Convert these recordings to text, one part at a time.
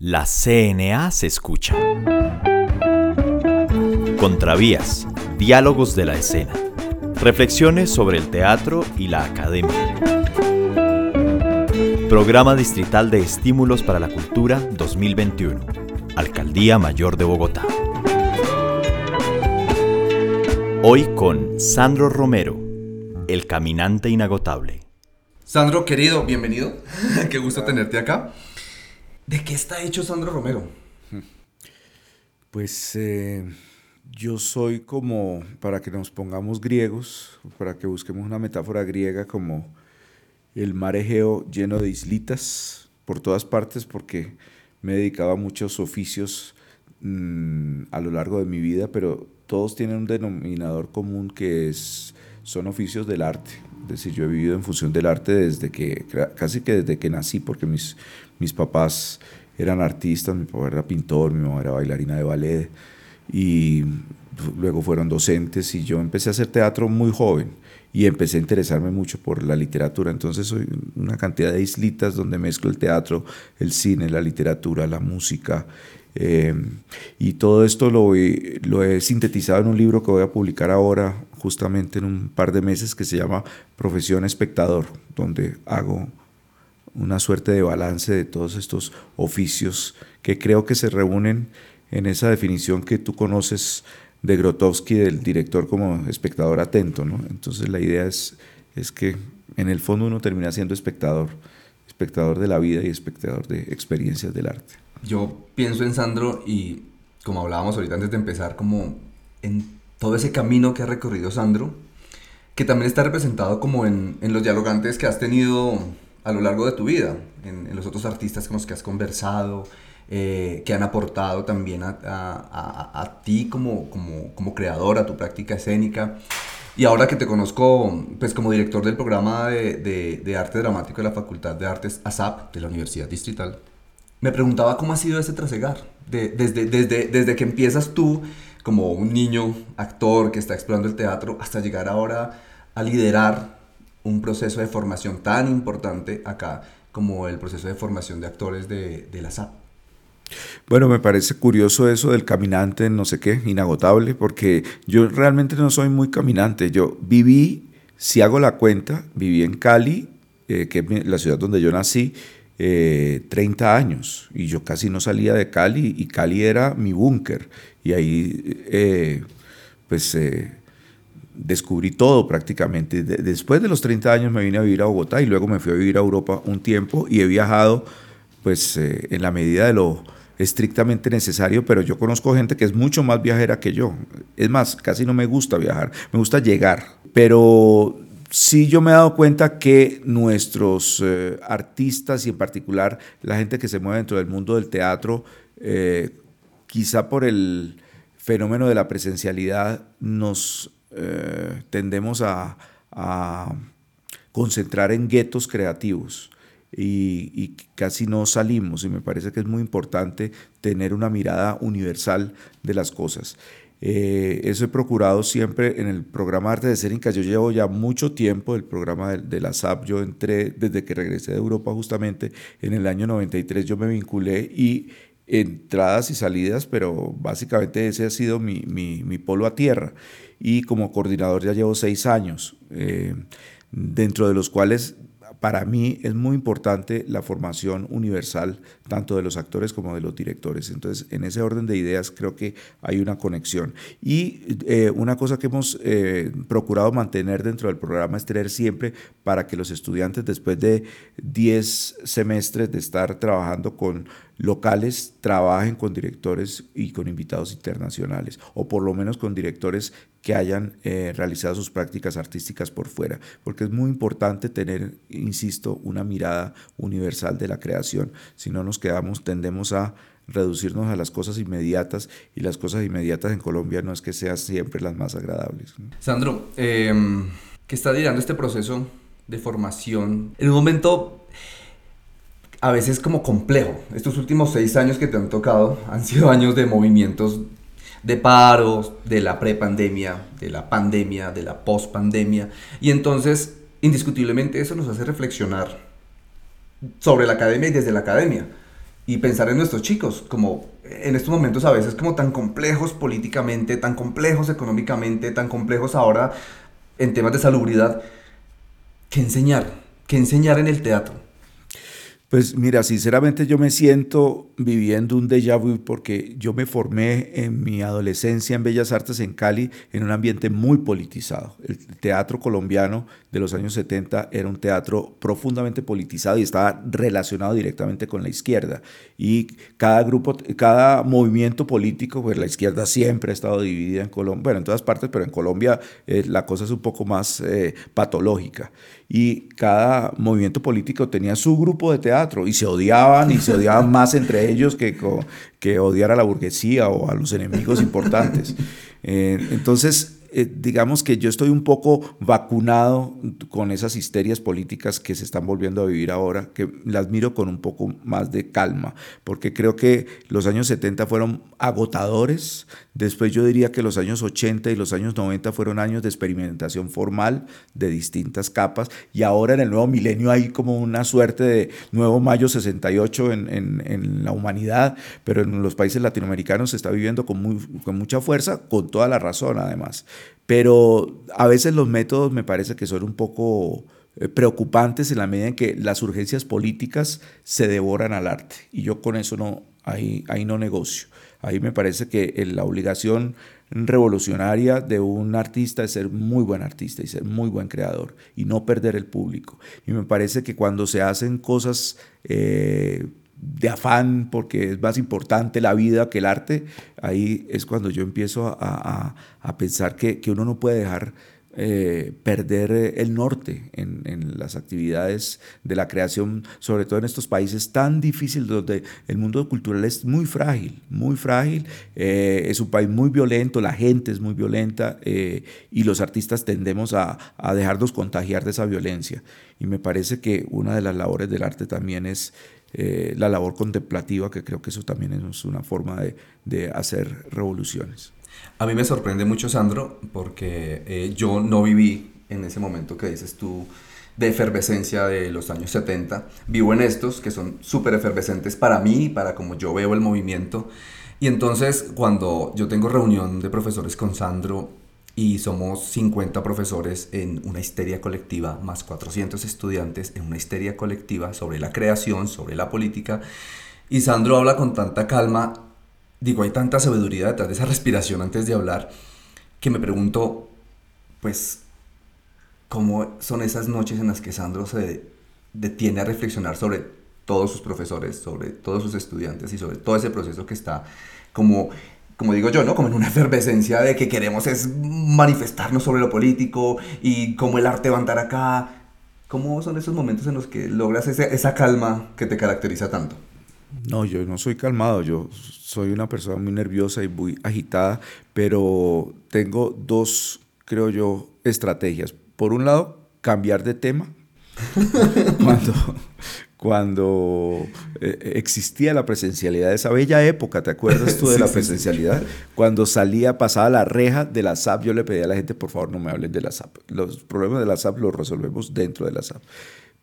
La CNA se escucha. Contravías, diálogos de la escena. Reflexiones sobre el teatro y la academia. Programa Distrital de Estímulos para la Cultura 2021. Alcaldía Mayor de Bogotá. Hoy con Sandro Romero, el caminante inagotable. Sandro, querido, bienvenido. Qué gusto tenerte acá. ¿De qué está hecho Sandro Romero? Pues eh, yo soy como, para que nos pongamos griegos, para que busquemos una metáfora griega, como el mar Egeo lleno de islitas por todas partes, porque me he dedicado a muchos oficios mm, a lo largo de mi vida, pero todos tienen un denominador común que es, son oficios del arte. Es decir, yo he vivido en función del arte desde que, casi que desde que nací, porque mis, mis papás eran artistas, mi papá era pintor, mi mamá era bailarina de ballet y luego fueron docentes y yo empecé a hacer teatro muy joven y empecé a interesarme mucho por la literatura. Entonces soy una cantidad de islitas donde mezclo el teatro, el cine, la literatura, la música. Eh, y todo esto lo, lo he sintetizado en un libro que voy a publicar ahora, justamente en un par de meses, que se llama Profesión Espectador, donde hago una suerte de balance de todos estos oficios que creo que se reúnen en esa definición que tú conoces de Grotowski, del director como espectador atento. ¿no? Entonces la idea es, es que en el fondo uno termina siendo espectador, espectador de la vida y espectador de experiencias del arte. Yo pienso en Sandro y como hablábamos ahorita antes de empezar, como en todo ese camino que ha recorrido Sandro, que también está representado como en, en los dialogantes que has tenido a lo largo de tu vida, en, los otros artistas con los que has conversado, eh, que han aportado también a, a, ti como, como, como, creador, a tu práctica escénica. Y ahora que te conozco pues, como director del programa de, de, arte dramático de la Facultad de Artes ASAP de la Universidad Distrital, me preguntaba cómo ha sido ese trasegar, de, desde, desde, desde que empiezas tú como un niño actor que está explorando el teatro hasta llegar ahora a liderar un proceso de formación tan importante acá como el proceso de formación de actores de, de la SAP. Bueno, me parece curioso eso del caminante, no sé qué, inagotable, porque yo realmente no soy muy caminante. Yo viví, si hago la cuenta, viví en Cali, eh, que es la ciudad donde yo nací, 30 eh, años, y yo casi no salía de Cali, y Cali era mi búnker, y ahí, eh, pues descubrí todo prácticamente. después de los 30 años me vine a vivir a Bogotá y luego me fui a vivir a Europa un tiempo y he viajado pues eh, en la medida de lo estrictamente necesario, pero yo conozco gente que es mucho más viajera que yo. Es más, casi no me gusta viajar, me gusta llegar, pero sí yo me he dado cuenta que nuestros eh, artistas y en particular la gente que se mueve dentro del mundo del teatro, eh, quizá por el fenómeno de la presencialidad, nos eh, tendemos a, concentrar en guetos creativos y, casi no salimos y me parece que es muy importante tener una mirada universal de las cosas. Eh, eso he procurado siempre en el programa Arte de Cénica. Yo llevo ya mucho tiempo el programa de, de, la SAP. Yo entré desde que regresé de Europa justamente en el año 93. Yo me vinculé y entradas y salidas, pero básicamente ese ha sido mi, mi, mi polo a tierra y como coordinador ya llevo seis años, eh, dentro de los cuales para mí es muy importante la formación universal tanto de los actores como de los directores. Entonces, en ese orden de ideas creo que hay una conexión. Y eh, una cosa que hemos eh, procurado mantener dentro del programa es tener siempre para que los estudiantes, después de 10 semestres de estar trabajando con locales trabajen con directores y con invitados internacionales, o por lo menos con directores que hayan eh, realizado sus prácticas artísticas por fuera, porque es muy importante tener, insisto, una mirada universal de la creación, si no nos quedamos, tendemos a reducirnos a las cosas inmediatas y las cosas inmediatas en Colombia no es que sean siempre las más agradables. Sandro, em, ¿qué está dirando este proceso de formación? En un momento a veces como complejo. Estos últimos seis años que te han tocado han sido años de movimientos de paros, de la prepandemia, de la pandemia, de la pospandemia. Y entonces, indiscutiblemente, eso nos hace reflexionar sobre la academia y desde la academia. y pensar en nuestros chicos, como en estos momentos a veces como tan complejos políticamente, tan complejos económicamente, tan complejos ahora en temas de salubridad, ¿qué enseñar? ¿Qué enseñar en el teatro? Pues mira, sinceramente yo me siento viviendo un déjà vu porque yo me formé en mi adolescencia en Bellas Artes en Cali en un ambiente muy politizado. El teatro colombiano de los años 70 era un teatro profundamente politizado y estaba relacionado directamente con la izquierda. Y cada grupo, cada movimiento político, pues la izquierda siempre ha estado dividida en Colombia, bueno, en todas partes, pero en Colombia eh, la cosa es un poco más eh, patológica y cada movimiento político tenía su grupo de teatro y se odiaban y se odiaban más entre ellos que, que odiar a la burguesía o a los enemigos importantes. Eh, entonces, eh, digamos que yo estoy un poco vacunado con esas histerias políticas que se están volviendo a vivir ahora, que las miro con un poco más de calma, porque creo que los años 70 fueron agotadores, después yo diría que los años 80 y los años 90 fueron años de experimentación formal de distintas capas, y ahora en el nuevo milenio hay como una suerte de nuevo mayo 68 en, en, en la humanidad, pero en los países latinoamericanos se está viviendo con, muy, con mucha fuerza, con toda la razón además. Pero a veces los métodos me parece que son un poco eh, preocupantes en la medida en que las urgencias políticas se devoran al arte. Y yo con eso no, ahí, ahí no negocio. Ahí me parece que la obligación revolucionaria de un artista es ser muy buen artista y ser muy buen creador y no perder el público. Y me parece que cuando se hacen cosas eh, de afán porque es más importante la vida que el arte, ahí es cuando yo empiezo a, pensar que, uno no puede dejar eh, perder el norte en, las actividades de la creación, sobre todo en estos países tan difíciles donde el mundo cultural es muy frágil, muy frágil, eh, es un país muy violento, la gente es muy violenta eh, y los artistas tendemos a, a dejarnos contagiar de esa violencia. Y me parece que una de las labores del arte también es eh, la labor contemplativa, que creo que eso también es una forma de, hacer revoluciones. A mí me sorprende mucho, Sandro, porque eh, yo no viví en ese momento que dices tú de efervescencia de los años 70. Vivo en estos que son súper efervescentes para mí, para como yo veo el movimiento. Y entonces cuando yo tengo reunión de profesores con Sandro y somos 50 profesores en una histeria colectiva, más 400 estudiantes en una histeria colectiva sobre la creación, sobre la política. Y Sandro habla con tanta calma, digo, hay tanta sabiduría detrás de esa respiración antes de hablar, que me pregunto, pues, ¿cómo son esas noches en las que Sandro se detiene a reflexionar sobre todos sus profesores, sobre todos sus estudiantes y sobre todo ese proceso que está como como digo yo, ¿no? Como en una efervescencia de que queremos es manifestarnos sobre lo político y cómo el arte va a andar acá. ¿Cómo son esos momentos en los que logras esa calma que te caracteriza tanto? No, yo no soy calmado, yo soy una persona muy nerviosa y muy agitada, pero tengo dos, creo yo, estrategias. Por un lado, cambiar de tema. cuando, cuando eh, existía la presencialidad, esa bella época, ¿te acuerdas tú de la presencialidad? Cuando salía, pasaba la reja de la SAP, yo le pedía a la gente, por favor, no me hablen de la SAP. Los problemas de la SAP los resolvemos dentro de la SAP.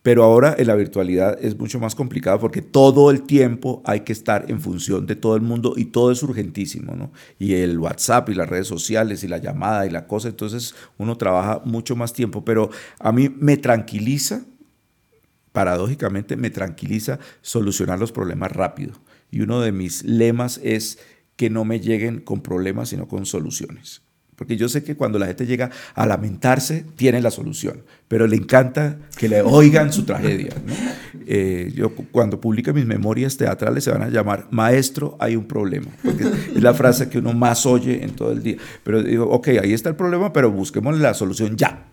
Pero ahora en la virtualidad es mucho más complicado porque todo el tiempo hay que estar en función de todo el mundo y todo es urgentísimo, ¿no? Y el WhatsApp y las redes sociales y la llamada y la cosa, entonces uno trabaja mucho más tiempo, pero a mí me tranquiliza paradójicamente me tranquiliza solucionar los problemas rápido. Y uno de mis lemas es que no me lleguen con problemas, sino con soluciones. Porque yo sé que cuando la gente llega a lamentarse, tiene la solución, pero le encanta que le oigan su tragedia. Eh, yo cuando publique mis memorias teatrales se van a llamar Maestro, hay un problema. Porque es la frase que uno más oye en todo el día. Pero digo, ok, ahí está el problema, pero busquemos la solución ya.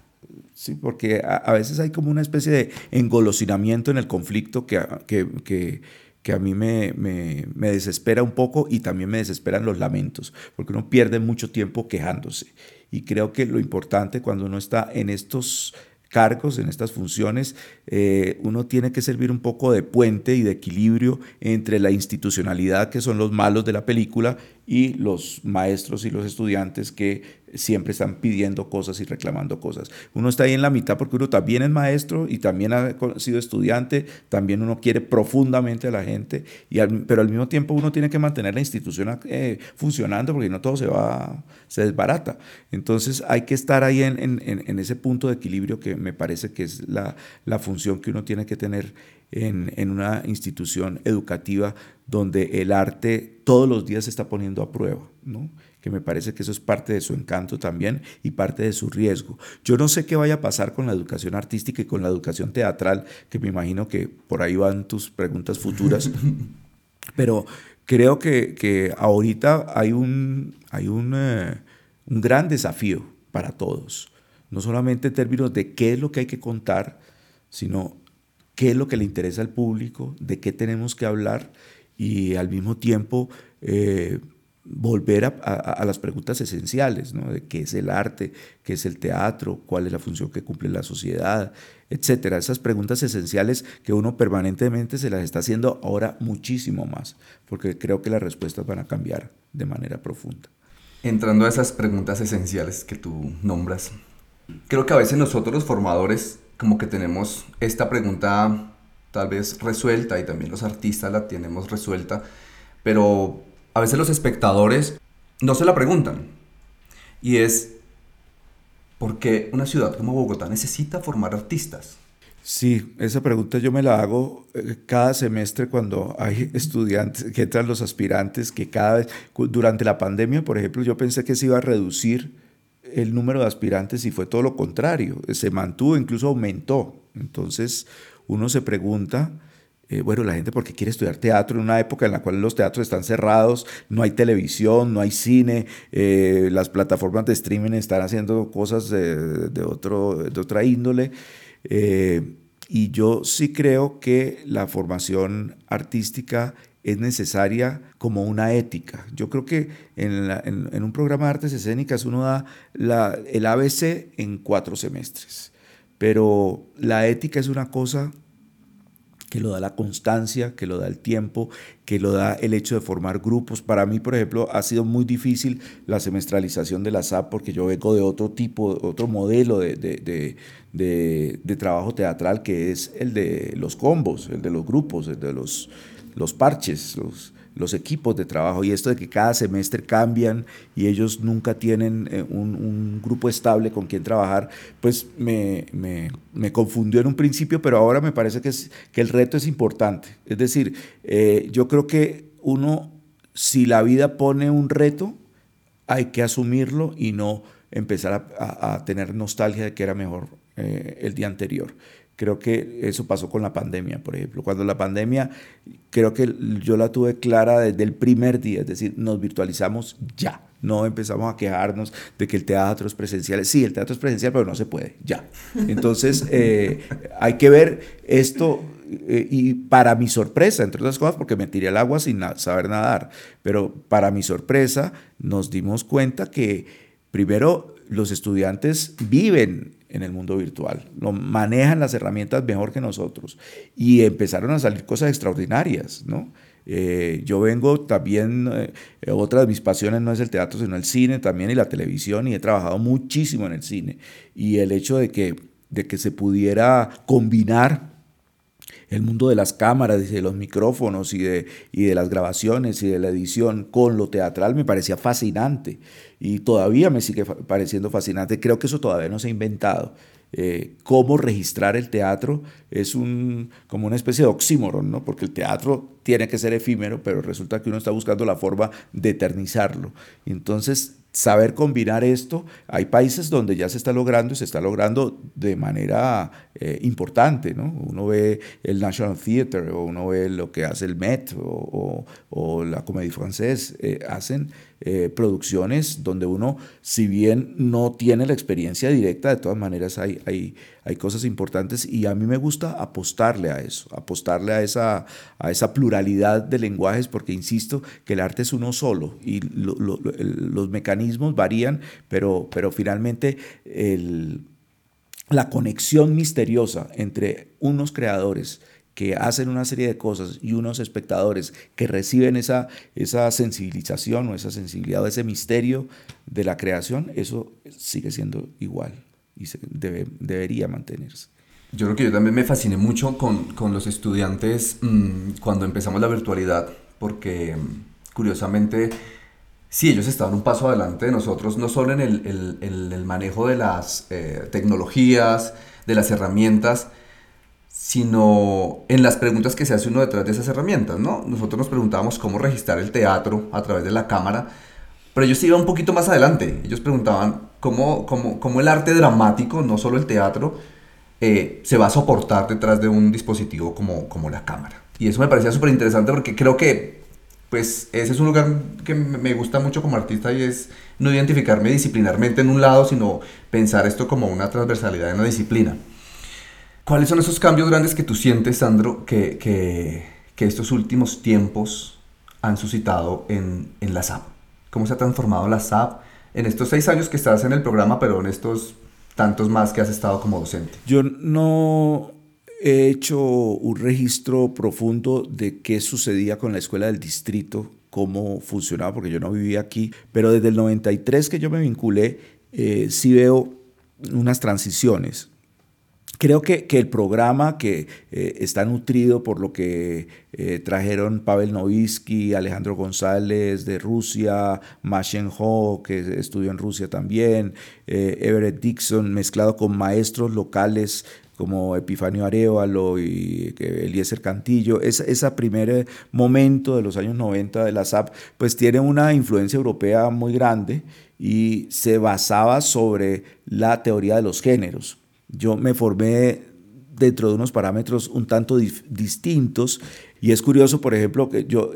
¿sí? porque a, veces hay como una especie de engolosinamiento en el conflicto que, que, que, a mí me, me, me, desespera un poco y también me desesperan los lamentos, porque uno pierde mucho tiempo quejándose. Y creo que lo importante cuando uno está en estos cargos, en estas funciones, eh, uno tiene que servir un poco de puente y de equilibrio entre la institucionalidad, que son los malos de la película, y los maestros y los estudiantes que siempre están pidiendo cosas y reclamando cosas. Uno está ahí en la mitad porque uno también es maestro y también ha sido estudiante, también uno quiere profundamente a la gente, y pero al mismo tiempo uno tiene que mantener la institución eh, funcionando porque no todo se va, se desbarata. Entonces hay que estar ahí en, en, en ese punto de equilibrio que me parece que es la, la función que uno tiene que tener en, en, una institución educativa donde el arte todos los días se está poniendo a prueba, ¿no? Que me parece que eso es parte de su encanto también y parte de su riesgo. Yo no sé qué vaya a pasar con la educación artística y con la educación teatral, que me imagino que por ahí van tus preguntas futuras, pero creo que, que ahorita hay un, hay un, eh, un gran desafío para todos, no solamente en términos de qué es lo que hay que contar, sino qué es lo que le interesa al público, de qué tenemos que hablar y al mismo tiempo eh, volver a, las preguntas esenciales, ¿no? de qué es el arte, qué es el teatro, cuál es la función que cumple la sociedad, etcétera. Esas preguntas esenciales que uno permanentemente se las está haciendo ahora muchísimo más, porque creo que las respuestas van a cambiar de manera profunda. Entrando a esas preguntas esenciales que tú nombras, creo que a veces nosotros los formadores como que tenemos esta pregunta tal vez resuelta y también los artistas la tenemos resuelta, pero a veces los espectadores no se la preguntan. Y es, ¿por qué una ciudad como Bogotá necesita formar artistas? Sí, esa pregunta yo me la hago eh, cada semestre cuando hay estudiantes, que entran los aspirantes, que cada vez, durante la pandemia, por ejemplo, yo pensé que se iba a reducir el número de aspirantes y fue todo lo contrario, se mantuvo, incluso aumentó. Entonces uno se pregunta, eh, bueno, la gente porque quiere estudiar teatro en una época en la cual los teatros están cerrados, no hay televisión, no hay cine, eh, las plataformas de streaming están haciendo cosas de, otro, de otra índole. Eh, y yo sí creo que la formación artística es necesaria como una ética. Yo creo que en, un programa de artes escénicas uno da el ABC en cuatro semestres, pero la ética es una cosa que lo da la constancia, que lo da el tiempo, que lo da el hecho de formar grupos. Para mí, por ejemplo, ha sido muy difícil la semestralización de la SAP porque yo vengo de otro tipo, otro modelo de, de, trabajo teatral que es el de los combos, el de los grupos, el de los, los parches, los, los equipos de trabajo y esto de que cada semestre cambian y ellos nunca tienen eh, un, grupo estable con quien trabajar, pues me, me, confundió en un principio, pero ahora me parece que, es, que el reto es importante. Es decir, eh, yo creo que uno, si la vida pone un reto, hay que asumirlo y no empezar a, tener nostalgia de que era mejor eh, el día anterior. Creo que eso pasó con la pandemia, por ejemplo. Cuando la pandemia, creo que yo la tuve clara desde el primer día, es decir, nos virtualizamos ya. No empezamos a quejarnos de que el teatro es presencial. Sí, el teatro es presencial, pero no se puede, ya. Entonces, eh, hay que ver esto eh, y para mi sorpresa, entre otras cosas, porque me tiré al agua sin saber nadar, pero para mi sorpresa nos dimos cuenta que primero los estudiantes viven en el mundo virtual, lo manejan las herramientas mejor que nosotros. Y empezaron a salir cosas extraordinarias, ¿no? Eh, yo vengo también, eh, otra de mis pasiones no es el teatro, sino el cine también y la televisión y he trabajado muchísimo en el cine. Y el hecho de que, de que se pudiera combinar el mundo de las cámaras y de los micrófonos y de, y de las grabaciones y de la edición con lo teatral me parecía fascinante y todavía me sigue pareciendo fascinante. Creo que eso todavía no se ha inventado. Eh, cómo registrar el teatro es un, como una especie de oxímoron, ¿no? porque el teatro tiene que ser efímero, pero resulta que uno está buscando la forma de eternizarlo. Entonces, saber combinar esto, hay países donde ya se está logrando y se está logrando de manera eh, importante, ¿no? Uno ve el National Theatre o uno ve lo que hace el Met o, la Comédie Française, eh, hacen eh, producciones donde uno, si bien no tiene la experiencia directa, de todas maneras hay, hay, hay cosas importantes y a mí me gusta apostarle a eso, apostarle a esa, a esa pluralidad de lenguajes, porque insisto que el arte es uno solo y los mecanismos varían, pero, pero finalmente el la conexión misteriosa entre unos creadores que hacen una serie de cosas y unos espectadores que reciben esa, esa sensibilización o esa sensibilidad o ese misterio de la creación, eso sigue siendo igual y se debe, debería mantenerse. Yo creo que yo también me fasciné mucho con, con los estudiantes mmm, cuando empezamos la virtualidad, porque curiosamente, sí, ellos estaban un paso adelante de nosotros, no solo en el, el, el manejo de las eh, tecnologías, de las herramientas, sino en las preguntas que se hace uno detrás de esas herramientas, ¿no? Nosotros nos preguntábamos cómo registrar el teatro a través de la cámara, pero ellos iban un poquito más adelante. Ellos preguntaban cómo, cómo, cómo el arte dramático, no solo el teatro, eh, se va a soportar detrás de un dispositivo como, como la cámara. Y eso me parecía súper interesante porque creo que pues ese es un lugar que me gusta mucho como artista y es no identificarme disciplinarmente en un lado, sino pensar esto como una transversalidad en la disciplina. ¿Cuáles son esos cambios grandes que tú sientes, Sandro, que, que, que estos últimos tiempos han suscitado en, en la SAP? ¿Cómo se ha transformado la SAP en estos seis años que estás en el programa, pero en estos tantos más que has estado como docente? Yo no he hecho un registro profundo de qué sucedía con la escuela del distrito, cómo funcionaba, porque yo no vivía aquí, pero desde el 93 que yo me vinculé, eh, sí veo unas transiciones. Creo que, que el programa que eh, está nutrido por lo que eh, trajeron Pavel Novisky, Alejandro González de Rusia, Machen Ho, que estudió en Rusia también, eh, Everett Dixon, mezclado con maestros locales como Epifanio Arevalo y Eliezer Cantillo, ese esa primer momento de los años 90 de la SAP, pues tiene una influencia europea muy grande y se basaba sobre la teoría de los géneros. Yo me formé dentro de unos parámetros un tanto distintos y es curioso, por ejemplo, que yo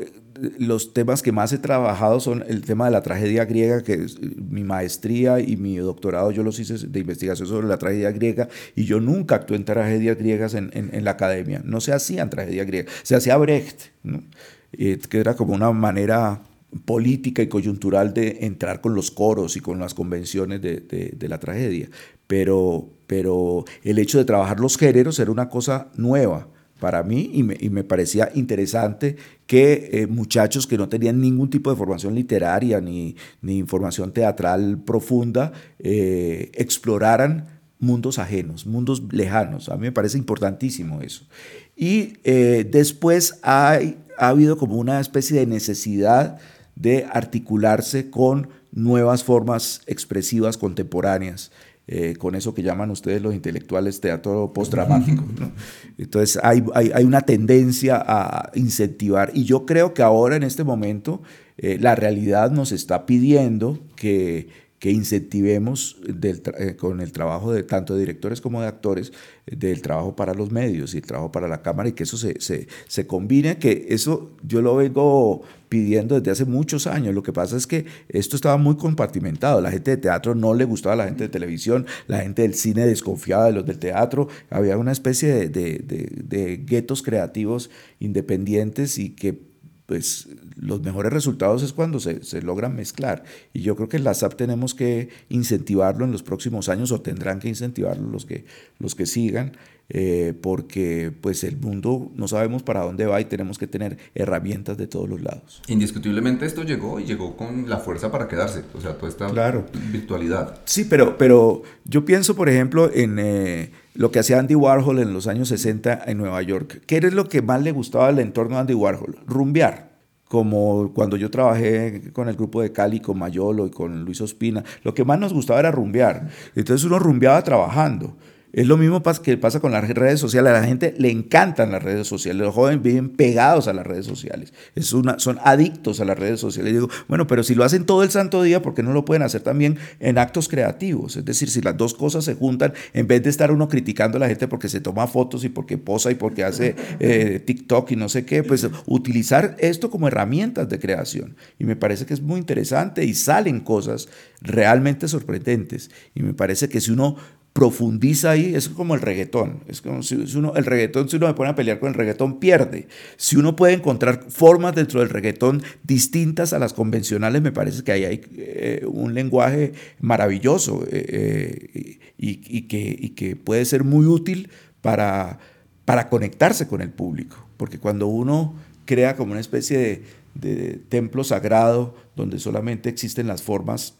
los temas que más he trabajado son el tema de la tragedia griega, que es mi maestría y mi doctorado yo los hice de investigación sobre la tragedia griega y yo nunca actué en tragedias griegas en, en, en la academia. No se hacían tragedias griegas, se hacía Brecht, ¿no? que era como una manera política y coyuntural de entrar con los coros y con las convenciones de, de, la tragedia. Pero, pero el hecho de trabajar los géneros era una cosa nueva para mí y me, y me parecía interesante que eh, muchachos que no tenían ningún tipo de formación literaria ni, ni información teatral profunda eh, exploraran mundos ajenos, mundos lejanos. A mí me parece importantísimo eso. Y eh, después hay, ha habido como una especie de necesidad de articularse con nuevas formas expresivas contemporáneas. Eh, con eso que llaman ustedes los intelectuales teatro postdramático. ¿no? Entonces hay, hay, hay, una tendencia a incentivar y yo creo que ahora en este momento eh, la realidad nos está pidiendo que, que incentivemos eh, con el trabajo de tanto de directores como de actores del trabajo para los medios y el trabajo para la cámara y que eso se, se, se combine, que eso yo lo vengo pidiendo desde hace muchos años. Lo que pasa es que esto estaba muy compartimentado. La gente de teatro no le gustaba a la gente de televisión, la gente del cine desconfiaba de los del teatro. Había una especie de, de, de, de guetos creativos independientes y que pues los mejores resultados es cuando se, se, logran mezclar. Y yo creo que la SAP tenemos que incentivarlo en los próximos años o tendrán que incentivarlo los que, los que sigan, eh, porque pues el mundo no sabemos para dónde va y tenemos que tener herramientas de todos los lados. Indiscutiblemente esto llegó y llegó con la fuerza para quedarse, o sea, toda esta claro. virtualidad. Sí, pero, pero yo pienso, por ejemplo, en... Eh, lo que hacía Andy Warhol en los años 60 en Nueva York. ¿Qué era lo que más le gustaba al entorno de Andy Warhol? Rumbear. Como cuando yo trabajé con el grupo de Cali, con Mayolo y con Luis Ospina, lo que más nos gustaba era rumbear. Entonces uno rumbeaba trabajando. Es lo mismo que pasa con las redes sociales. A la gente le encantan las redes sociales. Los jóvenes viven pegados a las redes sociales. Es una, son adictos a las redes sociales. Y digo, bueno, pero si lo hacen todo el santo día, ¿por qué no lo pueden hacer también en actos creativos? Es decir, si las dos cosas se juntan, en vez de estar uno criticando a la gente porque se toma fotos y porque posa y porque hace eh, TikTok y no sé qué, pues utilizar esto como herramientas de creación. Y me parece que es muy interesante y salen cosas realmente sorprendentes. Y me parece que si uno profundiza ahí, es como el reggaetón. Es como si uno, el reggaetón, si uno se pone a pelear con el reggaetón, pierde. Si uno puede encontrar formas dentro del reggaetón distintas a las convencionales, me parece que ahí hay eh, un lenguaje maravilloso eh, eh, y, que, que, puede ser muy útil para, para conectarse con el público. Porque cuando uno crea como una especie de, de templo sagrado donde solamente existen las formas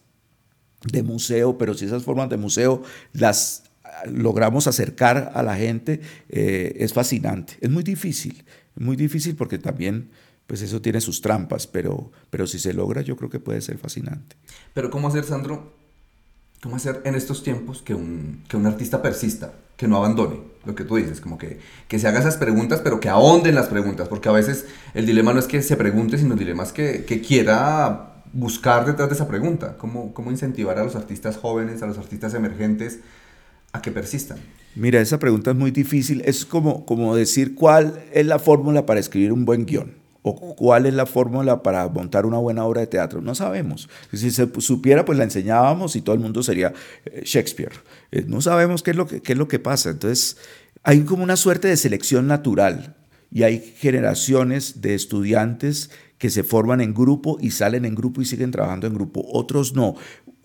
de museo, pero si esas formas de museo las logramos acercar a la gente, eh, es fascinante. Es muy difícil, muy difícil porque también pues eso tiene sus trampas, pero, pero si se logra yo creo que puede ser fascinante. Pero ¿cómo hacer, Sandro? ¿Cómo hacer en estos tiempos que un, que un artista persista, que no abandone lo que tú dices, como que, que se haga esas preguntas, pero que ahonden las preguntas, porque a veces el dilema no es que se pregunte, sino el dilema es que, que quiera buscar detrás de esa pregunta? ¿Cómo, ¿Cómo incentivar a los artistas jóvenes, a los artistas emergentes a que persistan? Mira, esa pregunta es muy difícil. Es como, como decir cuál es la fórmula para escribir un buen guion o cuál es la fórmula para montar una buena obra de teatro. No sabemos. Si se supiera, pues la enseñábamos y todo el mundo sería eh, Shakespeare. Eh, no sabemos qué es lo que, qué es lo que pasa. Entonces, hay como una suerte de selección natural y hay generaciones de estudiantes que se forman en grupo y salen en grupo y siguen trabajando en grupo. Otros no.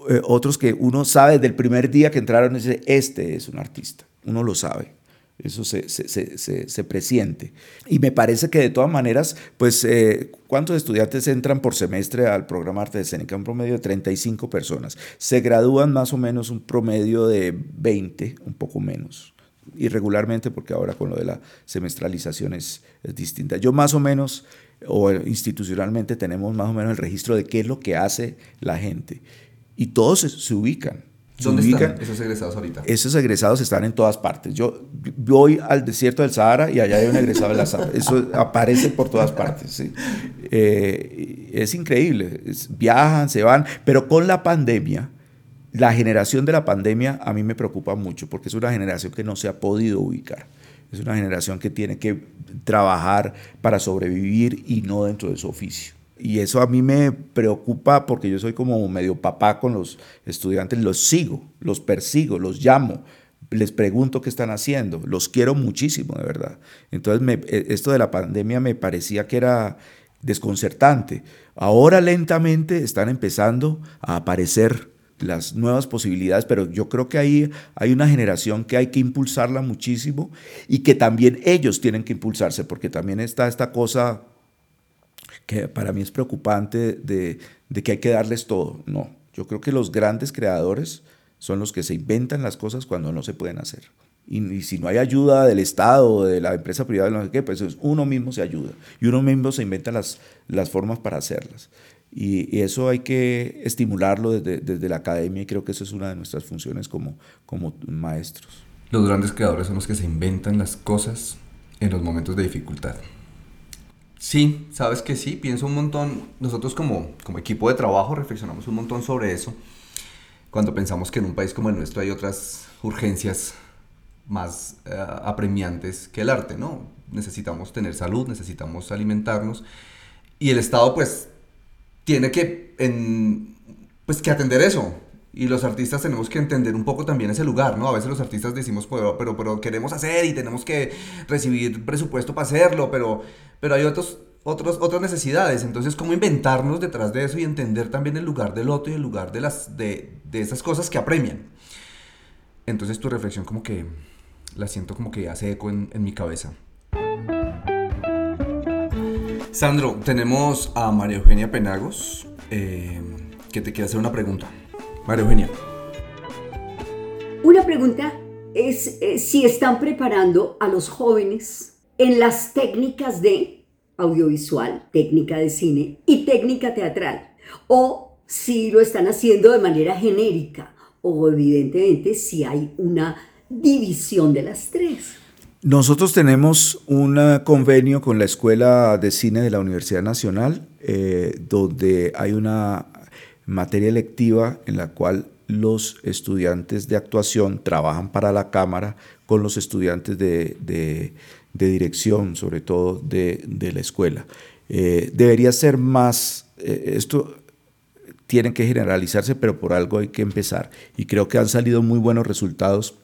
Eh, otros que uno sabe desde el primer día que entraron, dice, este es un artista. Uno lo sabe. Eso se, se, se, presiente. Y me parece que de todas maneras, pues, eh, ¿cuántos estudiantes entran por semestre al programa Arte Escénica? Un promedio de 35 personas. Se gradúan más o menos un promedio de 20, un poco menos. Irregularmente, porque ahora con lo de la semestralización es, es distinta. Yo más o menos o institucionalmente tenemos más o menos el registro de qué es lo que hace la gente. Y todos se, ubican. ¿Dónde están esos egresados ahorita? Esos egresados están en todas partes. Yo voy al desierto del Sahara y allá hay un egresado de la Sahara. Eso aparece por todas partes. Eh, es increíble. viajan, se van, pero con la pandemia, la generación de la pandemia a mí me preocupa mucho porque es una generación que no se ha podido ubicar. Es una generación que tiene que trabajar para sobrevivir y no dentro de su oficio. Y eso a mí me preocupa porque yo soy como medio papá con los estudiantes, los sigo, los persigo, los llamo, les pregunto qué están haciendo, los quiero muchísimo, de verdad. Entonces e, esto de la pandemia me parecía que era desconcertante. Ahora lentamente están empezando a aparecer las nuevas posibilidades, pero yo creo que ahí hay una generación que hay que impulsarla muchísimo y que también ellos tienen que impulsarse, porque también está esta cosa que para mí es preocupante de, que hay que darles todo. No, yo creo que los grandes creadores son los que se inventan las cosas cuando no se pueden hacer. Y, si no hay ayuda del Estado o de la empresa privada, no sé qué, pues uno mismo se ayuda y uno mismo se inventa las, las formas para hacerlas. Y, eso hay que estimularlo desde, desde, la academia y creo que eso es una de nuestras funciones como, como maestros. Los grandes creadores son los que se inventan las cosas en los momentos de dificultad. Sí, sabes que sí, pienso un montón, nosotros como, como equipo de trabajo reflexionamos un montón sobre eso, cuando pensamos que en un país como el nuestro hay otras urgencias más eh, apremiantes que el arte, ¿no? Necesitamos tener salud, necesitamos alimentarnos y el Estado pues tiene que, en, pues, que atender eso. Y los artistas tenemos que entender un poco también ese lugar, ¿no? A veces los artistas decimos, pero, pero, queremos hacer y tenemos que recibir presupuesto para hacerlo, pero, pero hay otros, otros, otras necesidades. Entonces, ¿cómo inventarnos detrás de eso y entender también el lugar del otro y el lugar de, las, de, de esas cosas que apremian? Entonces, tu reflexión como que la siento como que hace eco en mi cabeza. Sandro, tenemos a María Eugenia Penagos, eh, que te quiere hacer una pregunta. María Eugenia. Una pregunta es eh, si están preparando a los jóvenes en las técnicas de audiovisual, técnica de cine y técnica teatral, o si lo están haciendo de manera genérica, o evidentemente si hay una división de las tres. Nosotros tenemos un convenio con la Escuela de Cine de la Universidad Nacional, eh, donde hay una materia electiva en la cual los estudiantes de actuación trabajan para la cámara con los estudiantes de, dirección, sobre todo de, la escuela. Eh, debería ser más, eh, esto tiene que generalizarse, pero por algo hay que empezar. Y creo que han salido muy buenos resultados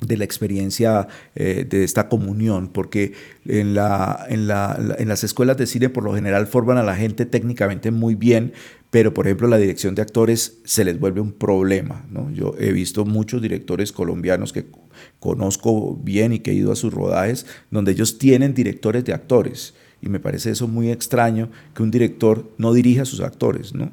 de la experiencia eh, de esta comunión, porque en, la, en, la, en, las escuelas de cine por lo general forman a la gente técnicamente muy bien, pero por ejemplo la dirección de actores se les vuelve un problema. ¿no? Yo he visto muchos directores colombianos que conozco bien y que he ido a sus rodajes, donde ellos tienen directores de actores, y me parece eso muy extraño que un director no dirija a sus actores. ¿no?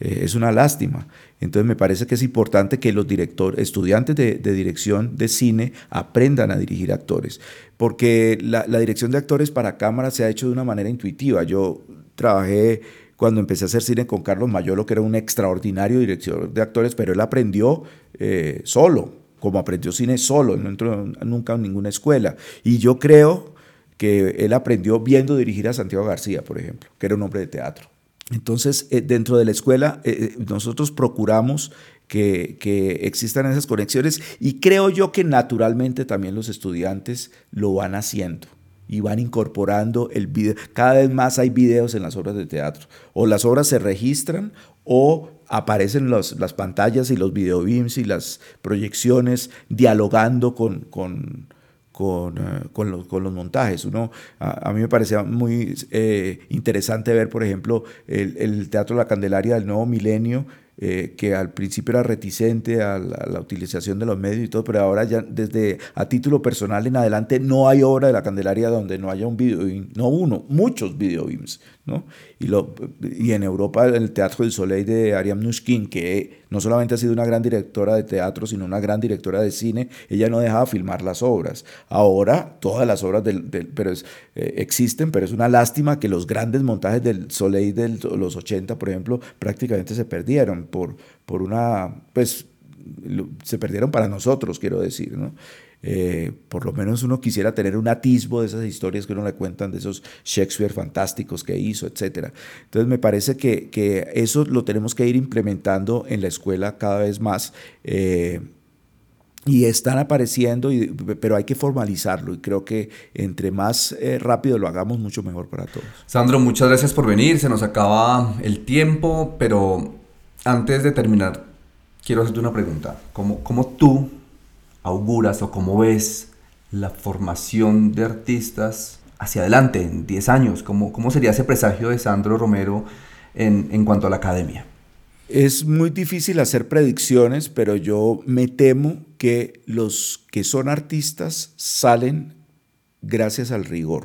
Eh, es una lástima. Entonces me parece que es importante que los directores, estudiantes de, dirección de cine aprendan a dirigir actores, porque la, dirección de actores para cámara se ha hecho de una manera intuitiva. Yo trabajé cuando empecé a hacer cine con Carlos Mayolo, que era un extraordinario director de actores, pero él aprendió eh, solo, como aprendió cine solo, no entró nunca en ninguna escuela. Y yo creo que él aprendió viendo dirigir a Santiago García, por ejemplo, que era un hombre de teatro. Entonces, eh, dentro de la escuela, eh, eh, nosotros procuramos que, existan esas conexiones y creo yo que naturalmente también los estudiantes lo van haciendo y van incorporando el video. Cada vez más hay videos en las obras de teatro. O las obras se registran o aparecen las pantallas y los videobeams y las proyecciones dialogando con, con, eh, con, los, con, los, montajes. Uno, a, mí me parecía muy eh, interesante ver, por ejemplo, el, el, Teatro La Candelaria del Nuevo Milenio, eh, que al principio era reticente a la, utilización de los medios y todo, pero ahora ya desde a título personal en adelante no hay obra de la Candelaria donde no haya un video, no uno, muchos videobeams, ¿no? Y, lo, y en Europa el Teatro del Soleil de Ariam Nushkin, que no solamente ha sido una gran directora de teatro, sino una gran directora de cine, ella no dejaba filmar las obras. Ahora todas las obras del, pero es, eh, existen, pero es una lástima que los grandes montajes del Soleil de los 80, por ejemplo, prácticamente se perdieron por, por una, pues se perdieron para nosotros, quiero decir, ¿no? Eh, por lo menos uno quisiera tener un atisbo de esas historias que uno le cuentan, de esos Shakespeare fantásticos que hizo, etc. Entonces me parece que, que eso lo tenemos que ir implementando en la escuela cada vez más. Eh, y están apareciendo, pero hay que formalizarlo y creo que entre más eh, rápido lo hagamos, mucho mejor para todos. Sandro, muchas gracias por venir, se nos acaba el tiempo, pero antes de terminar, quiero hacerte una pregunta. ¿Cómo, cómo tú auguras o cómo ves la formación de artistas hacia adelante, en 10 años? ¿Cómo, cómo sería ese presagio de Sandro Romero en, en cuanto a la academia? Es muy difícil hacer predicciones, pero yo me temo que los que son artistas salen gracias al rigor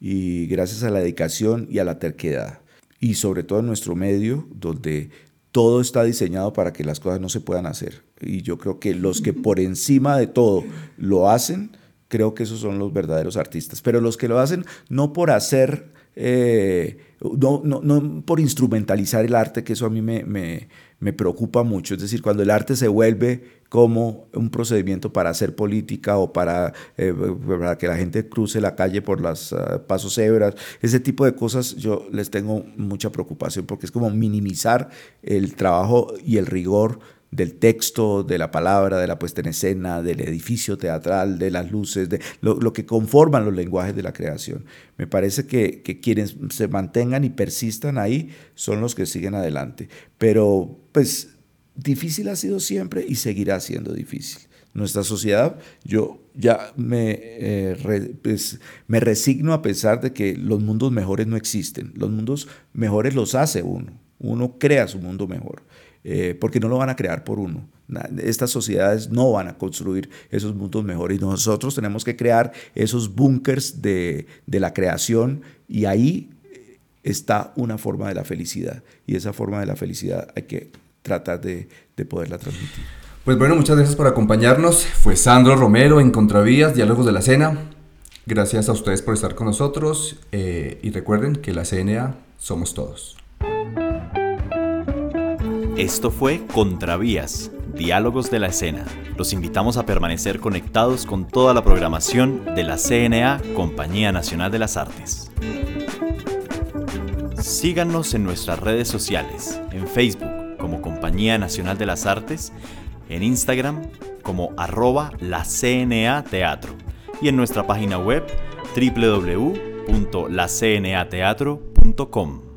y gracias a la dedicación y a la terquedad. Y sobre todo en nuestro medio, donde todo está diseñado para que las cosas no se puedan hacer. Y yo creo que los que por encima de todo lo hacen, creo que esos son los verdaderos artistas. Pero los que lo hacen no por hacer, eh, no, no, por instrumentalizar el arte, que eso a mí me, me, me preocupa mucho. Es decir, cuando el arte se vuelve como un procedimiento para hacer política o para, eh, para que la gente cruce la calle por los ah, pasos cebras, ese tipo de cosas yo les tengo mucha preocupación porque es como minimizar el trabajo y el rigor del texto, de la palabra, de la puesta en escena, del edificio teatral, de las luces, de lo, que conforman los lenguajes de la creación. Me parece que, que, quienes se mantengan y persistan ahí son los que siguen adelante. Pero pues difícil ha sido siempre y seguirá siendo difícil. Nuestra sociedad, yo ya me, eh, pues, me resigno a pensar de que los mundos mejores no existen. Los mundos mejores los hace uno. Uno crea su mundo mejor, eh, porque no lo van a crear por uno. Estas sociedades no van a construir esos mundos mejores. Nosotros tenemos que crear esos búnkers de, de la creación y ahí está una forma de la felicidad. Y esa forma de la felicidad hay que tratar de, de poderla transmitir. Pues bueno, muchas gracias por acompañarnos. Fue Sandro Romero en Contravías, Diálogos de la Cena. Gracias a ustedes por estar con nosotros eh, y recuerden que la CNA somos todos. Esto fue Contravías, Diálogos de la Escena. Los invitamos a permanecer conectados con toda la programación de la CNA, Compañía Nacional de las Artes. Síganos en nuestras redes sociales, en Facebook como Compañía Nacional de las Artes, en Instagram como arroba la CNA Teatro y en nuestra página web www.lacnateatro.com.